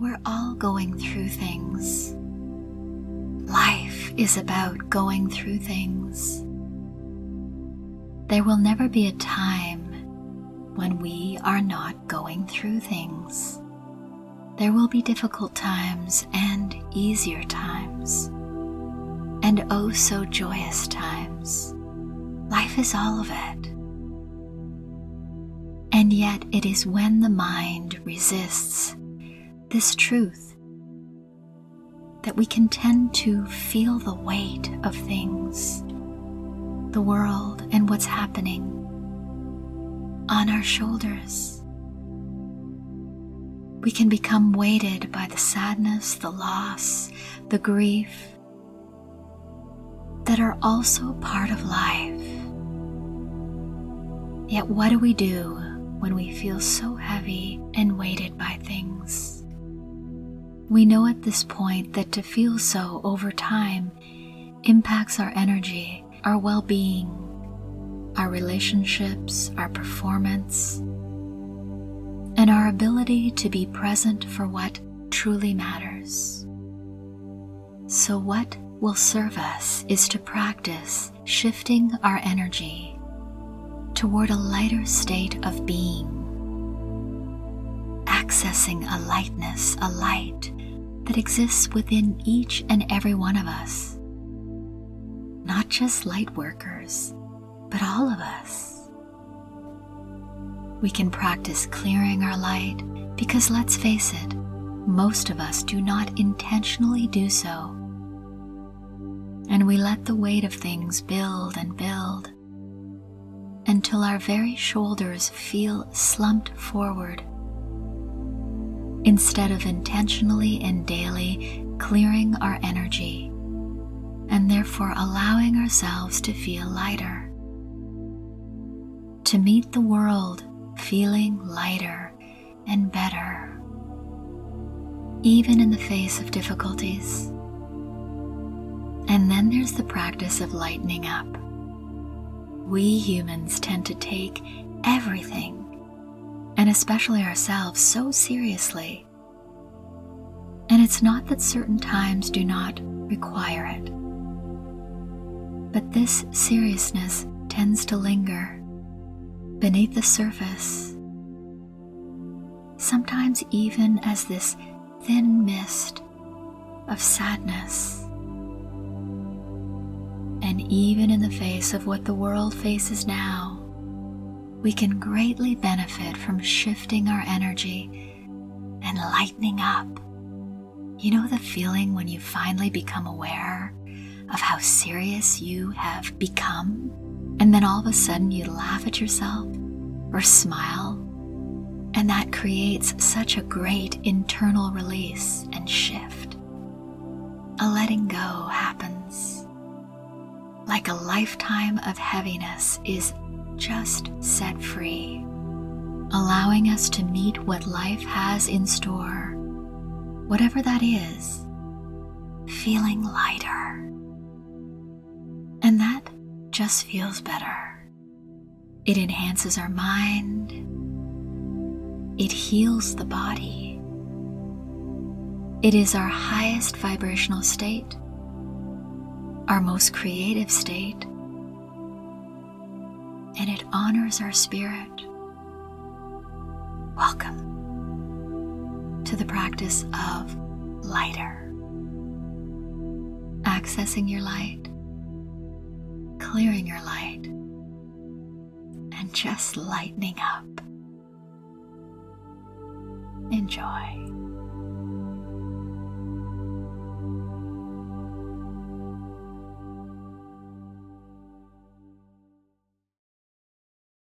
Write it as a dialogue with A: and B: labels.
A: we're all going through things. Life is about going through things. There will never be a time when we are not going through things. There will be difficult times and easier times, and oh so joyous times. Life is all of it. And yet, it is when the mind resists this truth that we can tend to feel the weight of things, the world, and what's happening on our shoulders. We can become weighted by the sadness, the loss, the grief that are also part of life. Yet, what do we do when we feel so heavy We know at this point that to feel so over time impacts our energy, our well being, our relationships, our performance, and our ability to be present for what truly matters. So, what will serve us is to practice shifting our energy toward a lighter state of being, accessing a lightness, a light that exists within each and every one of us. Not just light workers but all of us. We can practice clearing our light because let's face it, most of us do not intentionally do so. And we let the weight of things build and build until our very shoulders feel slumped forward. Instead of intentionally and daily clearing our energy and therefore allowing ourselves to feel lighter to meet the world feeling lighter and better, even in the face of difficulties. And then there's the practice of lightening up. We humans tend to take everything, and especially ourselves, so seriously. And it's not that certain times do not require it, but this seriousness tends to linger beneath the surface, sometimes even as this thin mist of sadness. And even in the face of what the world faces now, we can greatly benefit from shifting our energy and lightening up. You know the feeling when you finally become aware of how serious you have become? And then all of a sudden you laugh at yourself or smile. And that creates such a great internal release and shift. A letting go happens. Like a lifetime of heaviness is just set free, allowing us to meet what life has in store, whatever that is, feeling lighter. And that just feels better. It enhances our mind, it heals the body. It is our highest vibrational state, our most creative state, honors our spirit. Welcome to the practice of lighter, accessing your light clearing your light and just lightening up. Enjoy.